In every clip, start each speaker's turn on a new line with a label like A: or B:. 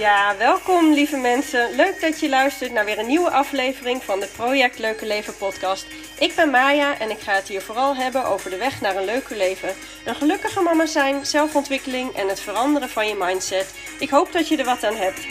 A: Ja, welkom lieve mensen. Leuk dat je luistert naar weer een nieuwe aflevering van de Project Leuke Leven podcast. Ik ben Maya en ik ga het hier vooral hebben over de weg naar een leuker leven. Een gelukkige mama zijn, zelfontwikkeling en het veranderen van je mindset. Ik hoop dat je er wat aan hebt.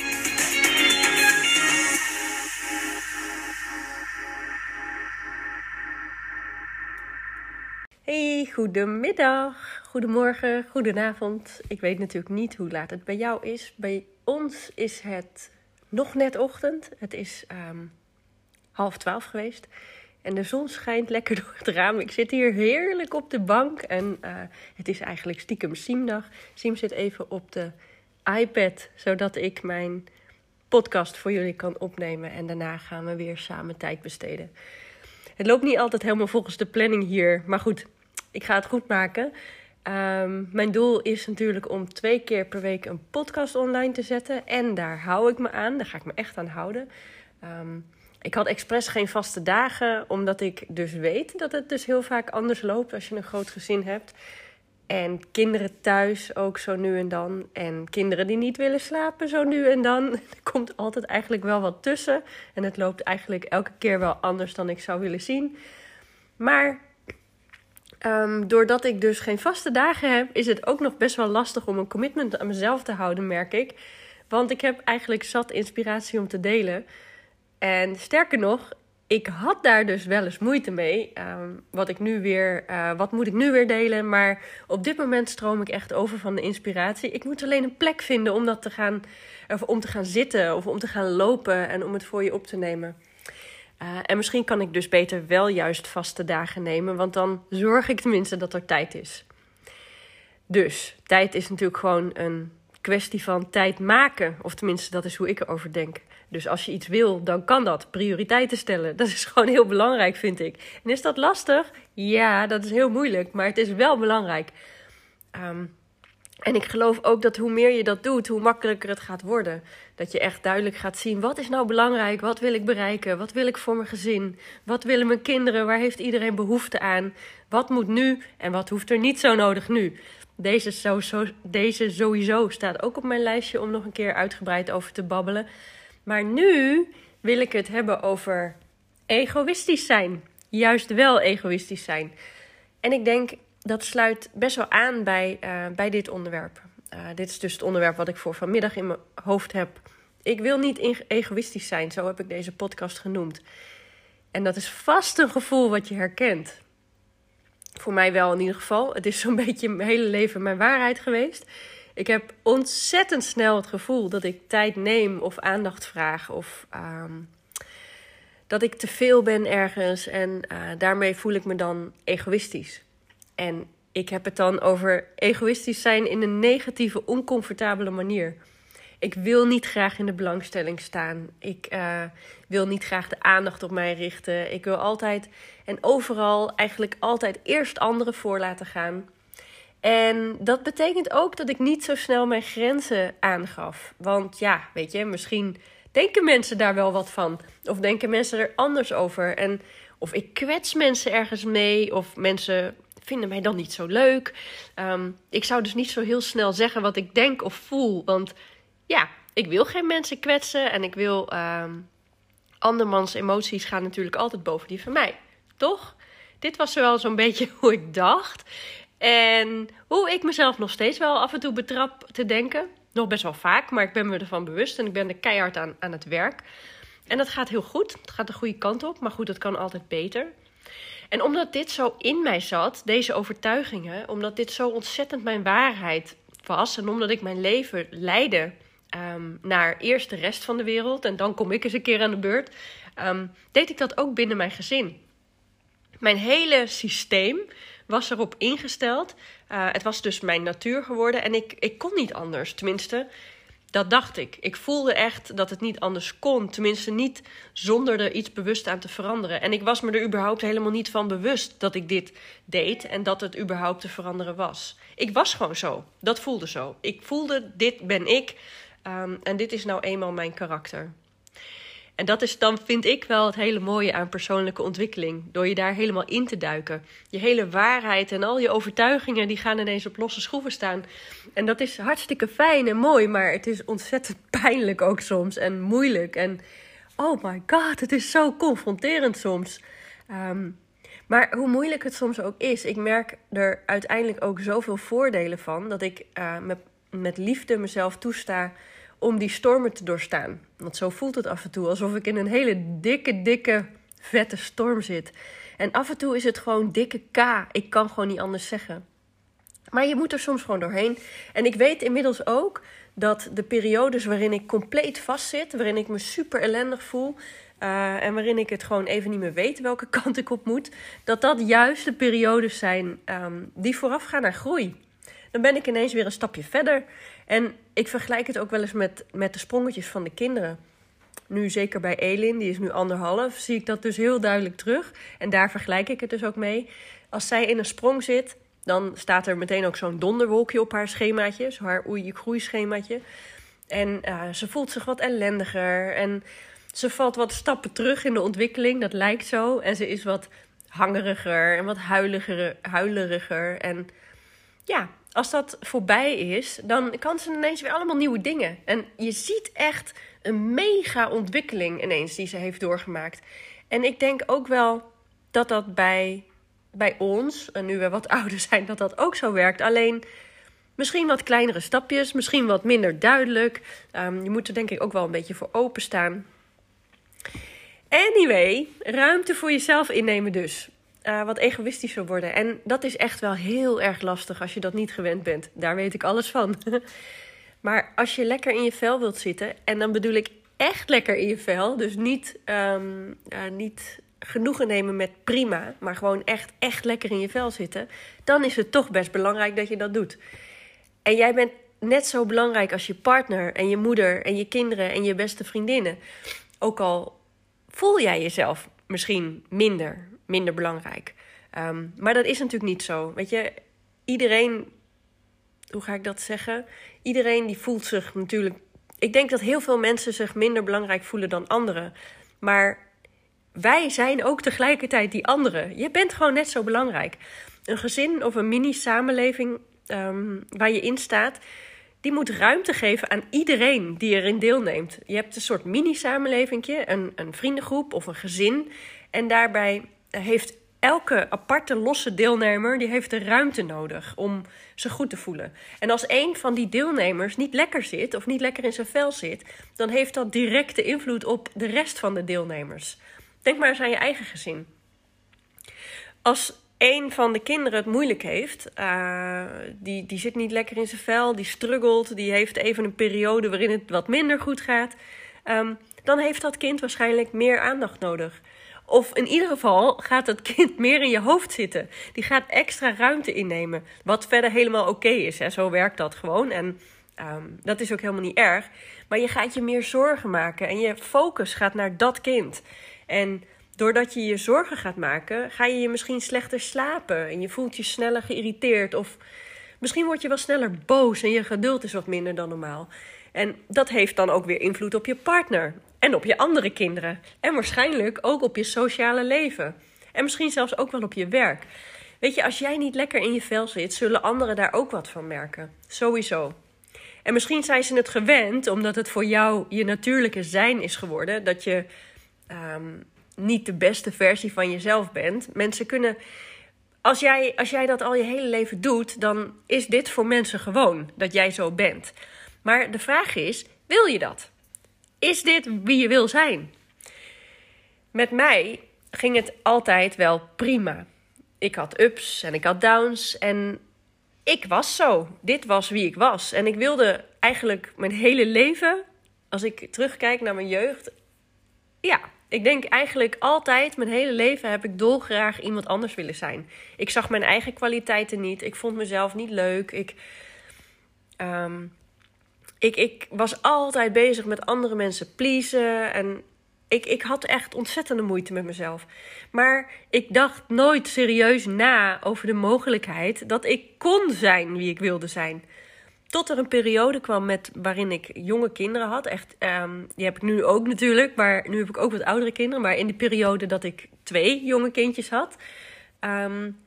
A: Hey, goedemiddag, goedemorgen, goedenavond. Ik weet natuurlijk niet hoe laat het bij jou is. Bij ons is het nog net ochtend. Het is ehm, half twaalf geweest. En de zon schijnt lekker door het raam. Ik zit hier heerlijk op de bank. En uh, het is eigenlijk stiekem Siemdag. Siem zit even op de iPad, zodat ik mijn podcast voor jullie kan opnemen. En daarna gaan we weer samen tijd besteden. Het loopt niet altijd helemaal volgens de planning hier. Maar goed, ik ga het goed maken. Um, mijn doel is natuurlijk om twee keer per week een podcast online te zetten. En daar hou ik me aan. Daar ga ik me echt aan houden. Um, ik had expres geen vaste dagen, omdat ik dus weet dat het dus heel vaak anders loopt als je een groot gezin hebt. En kinderen thuis ook zo nu en dan. En kinderen die niet willen slapen zo nu en dan. Er komt altijd eigenlijk wel wat tussen. En het loopt eigenlijk elke keer wel anders dan ik zou willen zien. Maar Um, doordat ik dus geen vaste dagen heb, is het ook nog best wel lastig om een commitment aan mezelf te houden, merk ik. Want ik heb eigenlijk zat inspiratie om te delen. En sterker nog, ik had daar dus wel eens moeite mee. Um, wat, ik nu weer, uh, wat moet ik nu weer delen? Maar op dit moment stroom ik echt over van de inspiratie. Ik moet alleen een plek vinden om dat te gaan, of om te gaan zitten of om te gaan lopen en om het voor je op te nemen. Uh, en misschien kan ik dus beter wel juist vaste dagen nemen, want dan zorg ik tenminste dat er tijd is. Dus tijd is natuurlijk gewoon een kwestie van tijd maken. Of tenminste, dat is hoe ik erover denk. Dus als je iets wil, dan kan dat. Prioriteiten stellen. Dat is gewoon heel belangrijk, vind ik. En is dat lastig? Ja, dat is heel moeilijk. Maar het is wel belangrijk. Um, en ik geloof ook dat hoe meer je dat doet, hoe makkelijker het gaat worden. Dat je echt duidelijk gaat zien: wat is nou belangrijk? Wat wil ik bereiken? Wat wil ik voor mijn gezin? Wat willen mijn kinderen? Waar heeft iedereen behoefte aan? Wat moet nu en wat hoeft er niet zo nodig nu? Deze, zo, zo, deze sowieso staat ook op mijn lijstje om nog een keer uitgebreid over te babbelen. Maar nu wil ik het hebben over egoïstisch zijn. Juist wel egoïstisch zijn. En ik denk, dat sluit best wel aan bij, uh, bij dit onderwerp. Uh, dit is dus het onderwerp wat ik voor vanmiddag in mijn hoofd heb. Ik wil niet egoïstisch zijn, zo heb ik deze podcast genoemd. En dat is vast een gevoel wat je herkent. Voor mij wel in ieder geval. Het is zo'n beetje mijn hele leven mijn waarheid geweest. Ik heb ontzettend snel het gevoel dat ik tijd neem of aandacht vraag of um, dat ik te veel ben ergens en uh, daarmee voel ik me dan egoïstisch. En ik heb het dan over egoïstisch zijn in een negatieve, oncomfortabele manier. Ik wil niet graag in de belangstelling staan. Ik uh, wil niet graag de aandacht op mij richten. Ik wil altijd en overal eigenlijk altijd eerst anderen voor laten gaan. En dat betekent ook dat ik niet zo snel mijn grenzen aangaf. Want ja, weet je, misschien denken mensen daar wel wat van. Of denken mensen er anders over. En of ik kwets mensen ergens mee. Of mensen vinden mij dan niet zo leuk. Um, ik zou dus niet zo heel snel zeggen wat ik denk of voel. Want ja, ik wil geen mensen kwetsen en ik wil. Um, andermans emoties gaan natuurlijk altijd boven die van mij. Toch? Dit was wel zo'n beetje hoe ik dacht. En hoe ik mezelf nog steeds wel af en toe betrap te denken. Nog best wel vaak, maar ik ben me ervan bewust en ik ben er keihard aan, aan het werk. En dat gaat heel goed. Het gaat de goede kant op. Maar goed, het kan altijd beter. En omdat dit zo in mij zat, deze overtuigingen, omdat dit zo ontzettend mijn waarheid was en omdat ik mijn leven leidde um, naar eerst de rest van de wereld en dan kom ik eens een keer aan de beurt, um, deed ik dat ook binnen mijn gezin. Mijn hele systeem was erop ingesteld. Uh, het was dus mijn natuur geworden en ik, ik kon niet anders. Tenminste, dat dacht ik. Ik voelde echt dat het niet anders kon. Tenminste, niet zonder er iets bewust aan te veranderen. En ik was me er überhaupt helemaal niet van bewust dat ik dit deed en dat het überhaupt te veranderen was. Ik was gewoon zo. Dat voelde zo. Ik voelde: dit ben ik. Um, en dit is nou eenmaal mijn karakter. En dat is dan, vind ik wel, het hele mooie aan persoonlijke ontwikkeling. Door je daar helemaal in te duiken. Je hele waarheid en al je overtuigingen, die gaan ineens op losse schroeven staan. En dat is hartstikke fijn en mooi, maar het is ontzettend pijnlijk ook soms. En moeilijk. En oh my god, het is zo confronterend soms. Um, maar hoe moeilijk het soms ook is, ik merk er uiteindelijk ook zoveel voordelen van dat ik uh, met, met liefde mezelf toesta om die stormen te doorstaan. Want zo voelt het af en toe, alsof ik in een hele dikke, dikke, vette storm zit. En af en toe is het gewoon dikke K. Ik kan gewoon niet anders zeggen. Maar je moet er soms gewoon doorheen. En ik weet inmiddels ook dat de periodes waarin ik compleet vastzit, waarin ik me super ellendig voel, uh, en waarin ik het gewoon even niet meer weet welke kant ik op moet, dat dat juist de periodes zijn um, die voorafgaan naar groei. Dan ben ik ineens weer een stapje verder. En ik vergelijk het ook wel eens met, met de sprongetjes van de kinderen. Nu zeker bij Elin, die is nu anderhalf, zie ik dat dus heel duidelijk terug. En daar vergelijk ik het dus ook mee. Als zij in een sprong zit, dan staat er meteen ook zo'n donderwolkje op haar schemaatje, zo haar oei-groeischemaatje. En uh, ze voelt zich wat ellendiger en ze valt wat stappen terug in de ontwikkeling, dat lijkt zo. En ze is wat hangeriger en wat huiliger, huileriger. En ja, als dat voorbij is, dan kan ze ineens weer allemaal nieuwe dingen. En je ziet echt een mega ontwikkeling ineens die ze heeft doorgemaakt. En ik denk ook wel dat dat bij, bij ons, en nu we wat ouder zijn, dat dat ook zo werkt. Alleen misschien wat kleinere stapjes, misschien wat minder duidelijk. Um, je moet er denk ik ook wel een beetje voor openstaan. Anyway, ruimte voor jezelf innemen dus. Uh, wat egoïstischer worden. En dat is echt wel heel erg lastig als je dat niet gewend bent. Daar weet ik alles van. maar als je lekker in je vel wilt zitten, en dan bedoel ik echt lekker in je vel, dus niet, um, uh, niet genoegen nemen met prima, maar gewoon echt, echt lekker in je vel zitten, dan is het toch best belangrijk dat je dat doet. En jij bent net zo belangrijk als je partner en je moeder en je kinderen en je beste vriendinnen. Ook al voel jij jezelf misschien minder, minder belangrijk. Um, maar dat is natuurlijk niet zo. Weet je, iedereen, hoe ga ik dat zeggen? Iedereen die voelt zich natuurlijk. Ik denk dat heel veel mensen zich minder belangrijk voelen dan anderen. Maar wij zijn ook tegelijkertijd die anderen. Je bent gewoon net zo belangrijk. Een gezin of een mini-samenleving um, waar je in staat, die moet ruimte geven aan iedereen die erin deelneemt. Je hebt een soort mini-samenleving, een, een vriendengroep of een gezin. En daarbij heeft elke aparte losse deelnemer die heeft de ruimte nodig om zich goed te voelen. En als een van die deelnemers niet lekker zit of niet lekker in zijn vel zit, dan heeft dat directe invloed op de rest van de deelnemers. Denk maar eens aan je eigen gezin. Als een van de kinderen het moeilijk heeft, uh, die, die zit niet lekker in zijn vel, die struggelt, die heeft even een periode waarin het wat minder goed gaat, um, dan heeft dat kind waarschijnlijk meer aandacht nodig. Of in ieder geval gaat het kind meer in je hoofd zitten. Die gaat extra ruimte innemen. Wat verder helemaal oké is. Hè? Zo werkt dat gewoon. En um, dat is ook helemaal niet erg. Maar je gaat je meer zorgen maken. En je focus gaat naar dat kind. En doordat je je zorgen gaat maken, ga je je misschien slechter slapen. En je voelt je sneller geïrriteerd. Of misschien word je wel sneller boos en je geduld is wat minder dan normaal. En dat heeft dan ook weer invloed op je partner. En op je andere kinderen. En waarschijnlijk ook op je sociale leven. En misschien zelfs ook wel op je werk. Weet je, als jij niet lekker in je vel zit, zullen anderen daar ook wat van merken. Sowieso. En misschien zijn ze het gewend, omdat het voor jou je natuurlijke zijn is geworden, dat je um, niet de beste versie van jezelf bent. Mensen kunnen. Als jij, als jij dat al je hele leven doet, dan is dit voor mensen gewoon dat jij zo bent. Maar de vraag is: wil je dat? Is dit wie je wil zijn? Met mij ging het altijd wel prima. Ik had ups en ik had downs en ik was zo. Dit was wie ik was. En ik wilde eigenlijk mijn hele leven, als ik terugkijk naar mijn jeugd, ja, ik denk eigenlijk altijd, mijn hele leven heb ik dolgraag iemand anders willen zijn. Ik zag mijn eigen kwaliteiten niet. Ik vond mezelf niet leuk. Ik, um, ik, ik was altijd bezig met andere mensen pleasen. En ik, ik had echt ontzettende moeite met mezelf. Maar ik dacht nooit serieus na over de mogelijkheid dat ik kon zijn wie ik wilde zijn. tot er een periode kwam met, waarin ik jonge kinderen had. Echt, um, die heb ik nu ook natuurlijk, maar nu heb ik ook wat oudere kinderen. Maar in die periode dat ik twee jonge kindjes had. Um,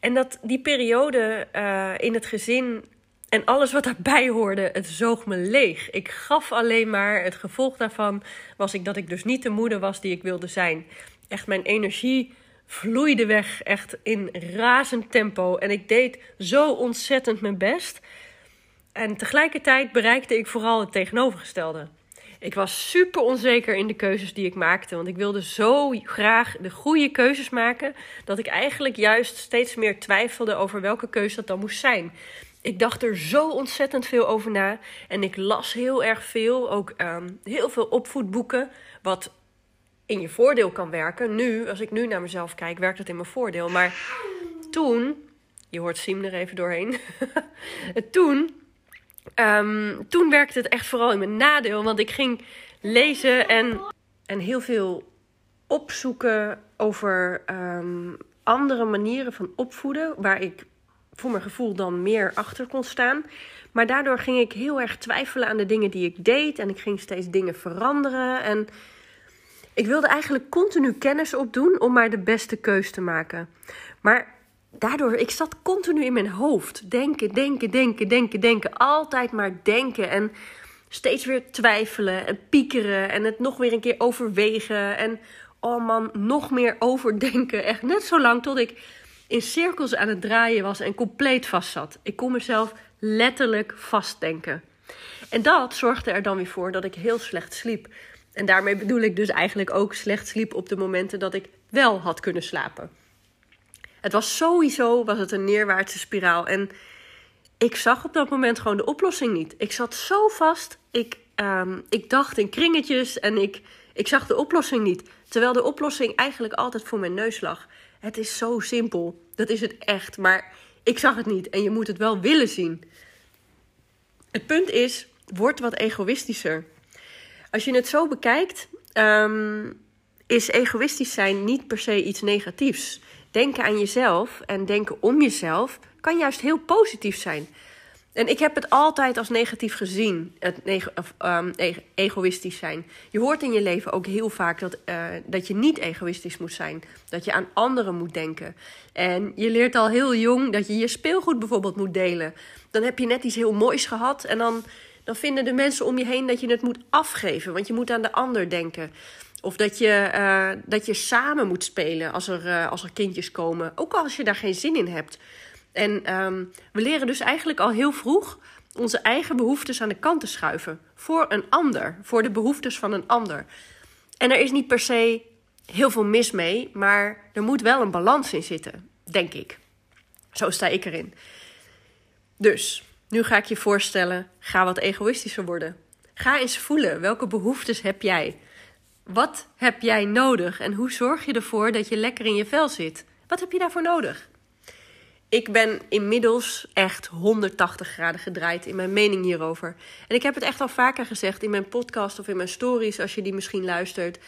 A: en dat die periode uh, in het gezin en alles wat daarbij hoorde, het zoog me leeg. Ik gaf alleen maar. Het gevolg daarvan was ik dat ik dus niet de moeder was die ik wilde zijn. Echt mijn energie vloeide weg, echt in razend tempo. En ik deed zo ontzettend mijn best. En tegelijkertijd bereikte ik vooral het tegenovergestelde. Ik was super onzeker in de keuzes die ik maakte. Want ik wilde zo graag de goede keuzes maken. Dat ik eigenlijk juist steeds meer twijfelde over welke keuze dat dan moest zijn. Ik dacht er zo ontzettend veel over na. En ik las heel erg veel. Ook um, heel veel opvoedboeken. Wat in je voordeel kan werken. Nu, als ik nu naar mezelf kijk, werkt het in mijn voordeel. Maar toen. Je hoort Siem er even doorheen. toen Um, toen werkte het echt vooral in mijn nadeel, want ik ging lezen en, en heel veel opzoeken over um, andere manieren van opvoeden, waar ik voor mijn gevoel dan meer achter kon staan. Maar daardoor ging ik heel erg twijfelen aan de dingen die ik deed en ik ging steeds dingen veranderen. En ik wilde eigenlijk continu kennis opdoen om maar de beste keus te maken. Maar daardoor, ik zat continu in mijn hoofd. Denken, denken, denken, denken, denken. Altijd maar denken. En steeds weer twijfelen en piekeren. En het nog weer een keer overwegen. En oh man, nog meer overdenken. Echt net zo lang tot ik in cirkels aan het draaien was en compleet vast zat. Ik kon mezelf letterlijk vastdenken. En dat zorgde er dan weer voor dat ik heel slecht sliep. En daarmee bedoel ik dus eigenlijk ook slecht sliep op de momenten dat ik wel had kunnen slapen. Het was sowieso was het een neerwaartse spiraal. En ik zag op dat moment gewoon de oplossing niet. Ik zat zo vast. Ik, ehm, ik dacht in kringetjes en ik, ik zag de oplossing niet. Terwijl de oplossing eigenlijk altijd voor mijn neus lag. Het is zo simpel. Dat is het echt. Maar ik zag het niet. En je moet het wel willen zien. Het punt is, word wat egoïstischer. Als je het zo bekijkt, um, is egoïstisch zijn niet per se iets negatiefs denken aan jezelf en denken om jezelf kan juist heel positief zijn. En ik heb het altijd als negatief gezien, het um, egoïstisch zijn. Je hoort in je leven ook heel vaak dat, uh, dat je niet egoïstisch moet zijn. Dat je aan anderen moet denken. En je leert al heel jong dat je je speelgoed bijvoorbeeld moet delen. Dan heb je net iets heel moois gehad en dan, dan vinden de mensen om je heen dat je het moet afgeven. Want je moet aan de ander denken. Of dat je, uh, dat je samen moet spelen als er, uh, als er kindjes komen. Ook als je daar geen zin in hebt. En um, we leren dus eigenlijk al heel vroeg onze eigen behoeftes aan de kant te schuiven. Voor een ander. Voor de behoeftes van een ander. En er is niet per se heel veel mis mee. Maar er moet wel een balans in zitten. Denk ik. Zo sta ik erin. Dus, nu ga ik je voorstellen. Ga wat egoïstischer worden. Ga eens voelen. Welke behoeftes heb jij? Wat heb jij nodig en hoe zorg je ervoor dat je lekker in je vel zit? Wat heb je daarvoor nodig? Ik ben inmiddels echt 180 graden gedraaid in mijn mening hierover. En ik heb het echt al vaker gezegd in mijn podcast of in mijn stories, als je die misschien luistert.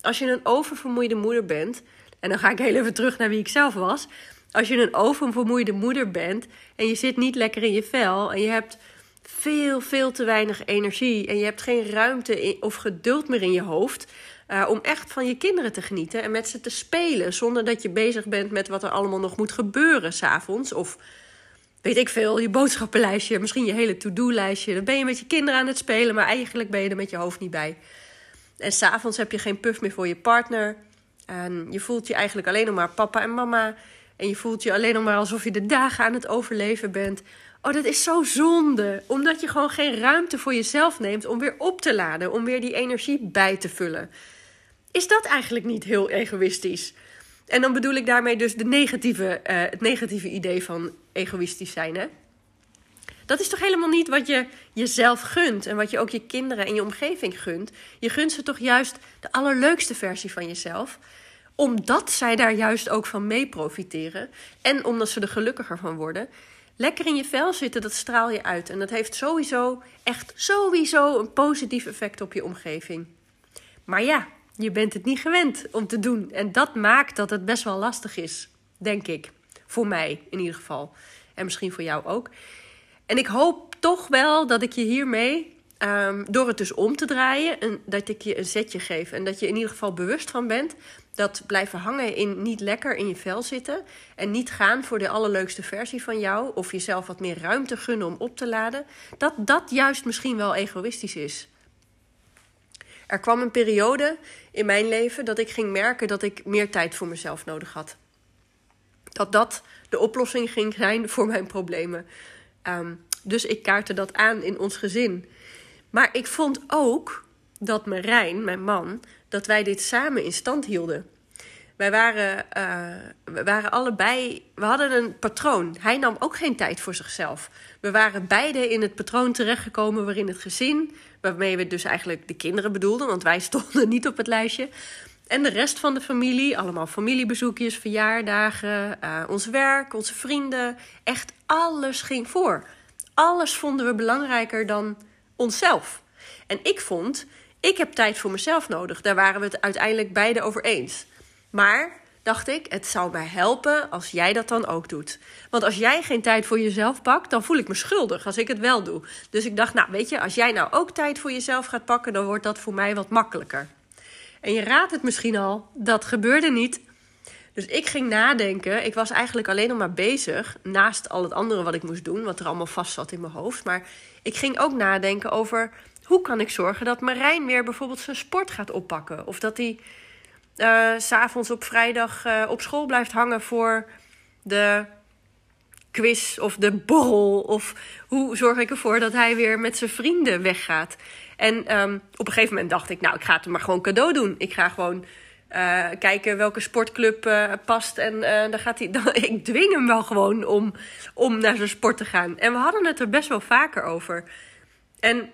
A: Als je een oververmoeide moeder bent, en dan ga ik heel even terug naar wie ik zelf was. Als je een oververmoeide moeder bent en je zit niet lekker in je vel en je hebt veel, veel te weinig energie. En je hebt geen ruimte of geduld meer in je hoofd. Uh, om echt van je kinderen te genieten en met ze te spelen. Zonder dat je bezig bent met wat er allemaal nog moet gebeuren s'avonds. Of weet ik veel, je boodschappenlijstje, misschien je hele to-do-lijstje. Dan ben je met je kinderen aan het spelen, maar eigenlijk ben je er met je hoofd niet bij. En s'avonds heb je geen puff meer voor je partner. En je voelt je eigenlijk alleen nog maar papa en mama. En je voelt je alleen nog maar alsof je de dagen aan het overleven bent. Oh, dat is zo zonde. Omdat je gewoon geen ruimte voor jezelf neemt om weer op te laden, om weer die energie bij te vullen. Is dat eigenlijk niet heel egoïstisch? En dan bedoel ik daarmee dus de negatieve, uh, het negatieve idee van egoïstisch zijn. Hè? Dat is toch helemaal niet wat je jezelf gunt en wat je ook je kinderen en je omgeving gunt. Je gunt ze toch juist de allerleukste versie van jezelf, omdat zij daar juist ook van mee profiteren en omdat ze er gelukkiger van worden. Lekker in je vel zitten, dat straal je uit. En dat heeft sowieso, echt sowieso een positief effect op je omgeving. Maar ja, je bent het niet gewend om te doen. En dat maakt dat het best wel lastig is, denk ik. Voor mij in ieder geval. En misschien voor jou ook. En ik hoop toch wel dat ik je hiermee Ehm, door het dus om te draaien en dat ik je een zetje geef. En dat je in ieder geval bewust van bent dat blijven hangen in niet lekker in je vel zitten. En niet gaan voor de allerleukste versie van jou. Of jezelf wat meer ruimte gunnen om op te laden. Dat dat juist misschien wel egoïstisch is. Er kwam een periode in mijn leven dat ik ging merken dat ik meer tijd voor mezelf nodig had. Dat dat de oplossing ging zijn voor mijn problemen. Ehm, dus ik kaartte dat aan in ons gezin. Maar ik vond ook dat Marijn, mijn man, dat wij dit samen in stand hielden. Wij waren, uh, we waren allebei, we hadden een patroon. Hij nam ook geen tijd voor zichzelf. We waren beide in het patroon terechtgekomen waarin het gezin, waarmee we dus eigenlijk de kinderen bedoelden, want wij stonden niet op het lijstje. En de rest van de familie, allemaal familiebezoekjes, verjaardagen, uh, ons werk, onze vrienden. Echt alles ging voor. Alles vonden we belangrijker dan onszelf. En ik vond, ik heb tijd voor mezelf nodig. Daar waren we het uiteindelijk beide over eens. Maar dacht ik, het zou mij helpen als jij dat dan ook doet. Want als jij geen tijd voor jezelf pakt, dan voel ik me schuldig als ik het wel doe. Dus ik dacht, nou weet je, als jij nou ook tijd voor jezelf gaat pakken, dan wordt dat voor mij wat makkelijker. En je raadt het misschien al, dat gebeurde niet. Dus ik ging nadenken. Ik was eigenlijk alleen nog maar bezig, naast al het andere wat ik moest doen, wat er allemaal vast zat in mijn hoofd. Maar ik ging ook nadenken over hoe kan ik zorgen dat Marijn weer bijvoorbeeld zijn sport gaat oppakken. Of dat hij uh, s'avonds op vrijdag uh, op school blijft hangen voor de quiz of de borrel. Of hoe zorg ik ervoor dat hij weer met zijn vrienden weggaat. En um, op een gegeven moment dacht ik, nou, ik ga het hem maar gewoon cadeau doen. Ik ga gewoon uh, kijken welke sportclub past. En dan gaat hij. Dan, ik dwing hem wel gewoon om, om naar zijn sport te gaan. En we hadden het er best wel vaker over. En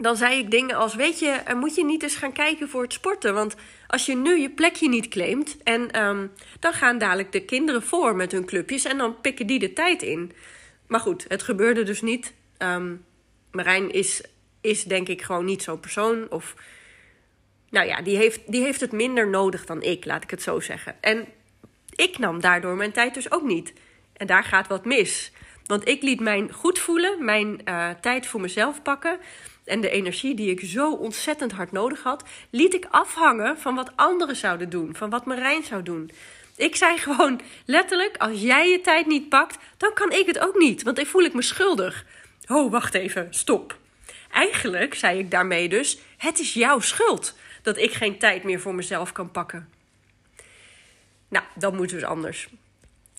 A: dan zei ik dingen als: Weet je, moet je niet eens gaan kijken voor het sporten? Want als je nu je plekje niet claimt. En um, dan gaan dadelijk de kinderen voor met hun clubjes. En dan pikken die de tijd in. Maar goed, het gebeurde dus niet. Um, Marijn is, is denk ik gewoon niet zo'n persoon. Of nou ja, die heeft, die heeft het minder nodig dan ik, laat ik het zo zeggen. En ik nam daardoor mijn tijd dus ook niet. En daar gaat wat mis. Want ik liet mijn goed voelen, mijn uh, tijd voor mezelf pakken. En de energie die ik zo ontzettend hard nodig had, liet ik afhangen van wat anderen zouden doen. Van wat Marijn zou doen. Ik zei gewoon letterlijk: als jij je tijd niet pakt, dan kan ik het ook niet. Want ik voel ik me schuldig. Oh, wacht even, stop. Eigenlijk zei ik daarmee dus: het is jouw schuld dat ik geen tijd meer voor mezelf kan pakken. Nou, dat moet dus anders.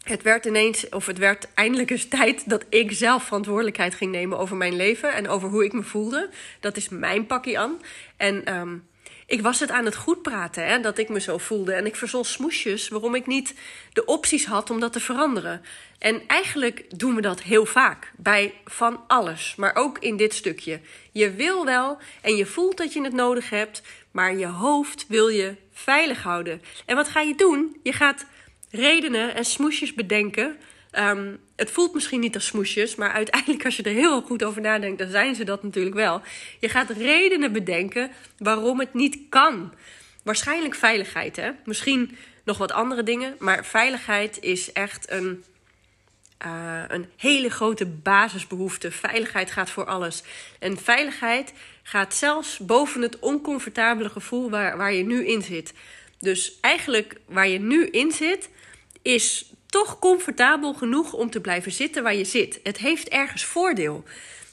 A: Het werd ineens, of het werd eindelijk eens tijd dat ik zelf verantwoordelijkheid ging nemen over mijn leven en over hoe ik me voelde. Dat is mijn pakje aan. En um, ik was het aan het goed praten, hè, dat ik me zo voelde. En ik verzon smoesjes waarom ik niet de opties had om dat te veranderen. En eigenlijk doen we dat heel vaak, bij van alles, maar ook in dit stukje. Je wil wel en je voelt dat je het nodig hebt, maar je hoofd wil je veilig houden. En wat ga je doen? Je gaat redenen en smoesjes bedenken. Um, het voelt misschien niet als smoesjes, maar uiteindelijk als je er heel goed over nadenkt, dan zijn ze dat natuurlijk wel. Je gaat redenen bedenken waarom het niet kan. Waarschijnlijk veiligheid, hè? Misschien nog wat andere dingen, maar veiligheid is echt een, uh, een hele grote basisbehoefte. Veiligheid gaat voor alles. En veiligheid gaat zelfs boven het oncomfortabele gevoel waar, waar je nu in zit. Dus eigenlijk waar je nu in zit, is toch comfortabel genoeg om te blijven zitten waar je zit. Het heeft ergens voordeel.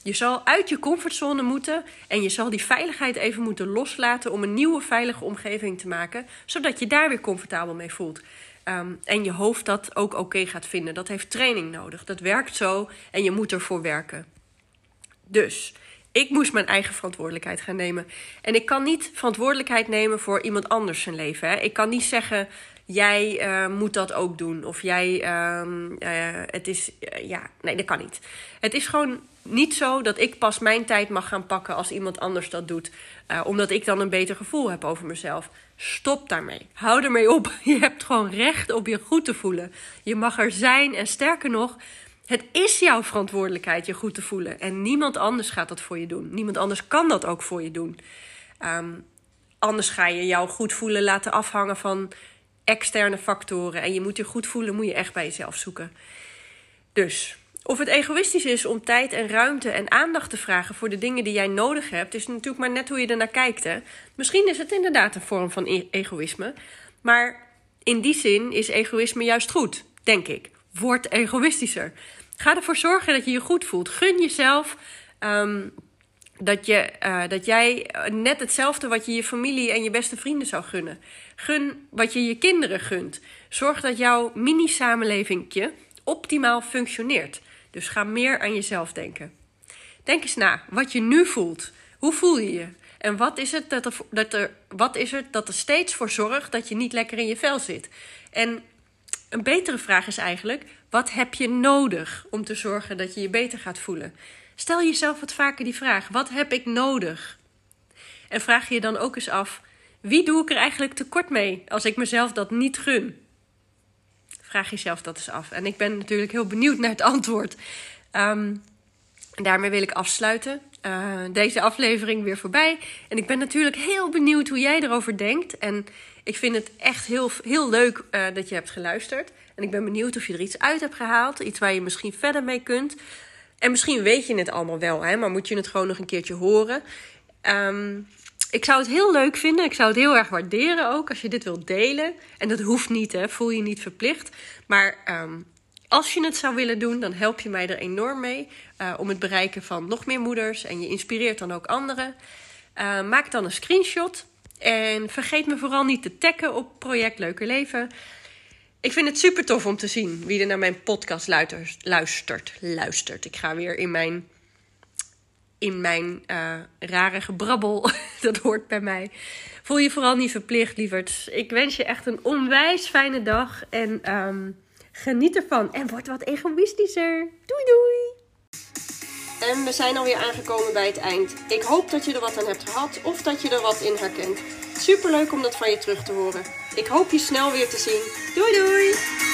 A: Je zal uit je comfortzone moeten en je zal die veiligheid even moeten loslaten om een nieuwe veilige omgeving te maken, zodat je daar weer comfortabel mee voelt. Um, en je hoofd dat ook oké gaat vinden. Dat heeft training nodig. Dat werkt zo en je moet ervoor werken. Dus ik moest mijn eigen verantwoordelijkheid gaan nemen. En ik kan niet verantwoordelijkheid nemen voor iemand anders zijn leven. Hè. Ik kan niet zeggen: jij uh, moet dat ook doen. Of jij, uh, uh, het is, ja, nee, dat kan niet. Het is gewoon niet zo dat ik pas mijn tijd mag gaan pakken als iemand anders dat doet. omdat ik dan een beter gevoel heb over mezelf. Stop daarmee. Hou ermee op. Je hebt gewoon recht op je goed te voelen. Je mag er zijn en sterker nog, het is jouw verantwoordelijkheid je goed te voelen. En niemand anders gaat dat voor je doen. Niemand anders kan dat ook voor je doen. Um, anders ga je jou goed voelen laten afhangen van externe factoren. En je moet je goed voelen, moet je echt bij jezelf zoeken. Dus Of het egoïstisch is om tijd en ruimte en aandacht te vragen voor de dingen die jij nodig hebt, is natuurlijk maar net hoe je ernaar kijkt. Hè? Misschien is het inderdaad een vorm van e- egoïsme. Maar in die zin is egoïsme juist goed, denk ik. Word egoïstischer. Ga ervoor zorgen dat je je goed voelt. Gun jezelf ehm, dat, je, uh, dat jij net hetzelfde wat je je familie en je beste vrienden zou gunnen. Gun wat je je kinderen gunt. Zorg dat jouw mini-samenlevingje optimaal functioneert. Dus ga meer aan jezelf denken. Denk eens na wat je nu voelt. Hoe voel je je? En wat is, het dat er, dat er, wat is het dat er steeds voor zorgt dat je niet lekker in je vel zit? En een betere vraag is eigenlijk: wat heb je nodig om te zorgen dat je je beter gaat voelen? Stel jezelf wat vaker die vraag: wat heb ik nodig? En vraag je dan ook eens af: wie doe ik er eigenlijk tekort mee als ik mezelf dat niet gun? Vraag jezelf dat eens af. En ik ben natuurlijk heel benieuwd naar het antwoord. Um, daarmee wil ik afsluiten. Uh, deze aflevering weer voorbij. En ik ben natuurlijk heel benieuwd hoe jij erover denkt. En ik vind het echt heel, heel leuk uh, dat je hebt geluisterd. En ik ben benieuwd of je er iets uit hebt gehaald. Iets waar je misschien verder mee kunt. En misschien weet je het allemaal wel, hè, maar moet je het gewoon nog een keertje horen. Um, ik zou het heel leuk vinden. Ik zou het heel erg waarderen ook als je dit wilt delen. En dat hoeft niet, hè, voel je niet verplicht. Maar um, als je het zou willen doen, dan help je mij er enorm mee. Uh, om het bereiken van nog meer moeders. En je inspireert dan ook anderen. Uh, maak dan een screenshot. En vergeet me vooral niet te taggen op Project Leuke Leven. Ik vind het super tof om te zien wie er naar mijn podcast luistert. Luistert. Ik ga weer in mijn, in mijn uh, rare gebrabbel. Dat hoort bij mij. Voel je vooral niet verplicht, lieverd. Ik wens je echt een onwijs fijne dag. En um, geniet ervan. En word wat egoïstischer. Doei doei. En we zijn alweer aangekomen bij het eind. Ik hoop dat je er wat aan hebt gehad of dat je er wat in herkent. Superleuk om dat van je terug te horen. Ik hoop je snel weer te zien. Doei doei!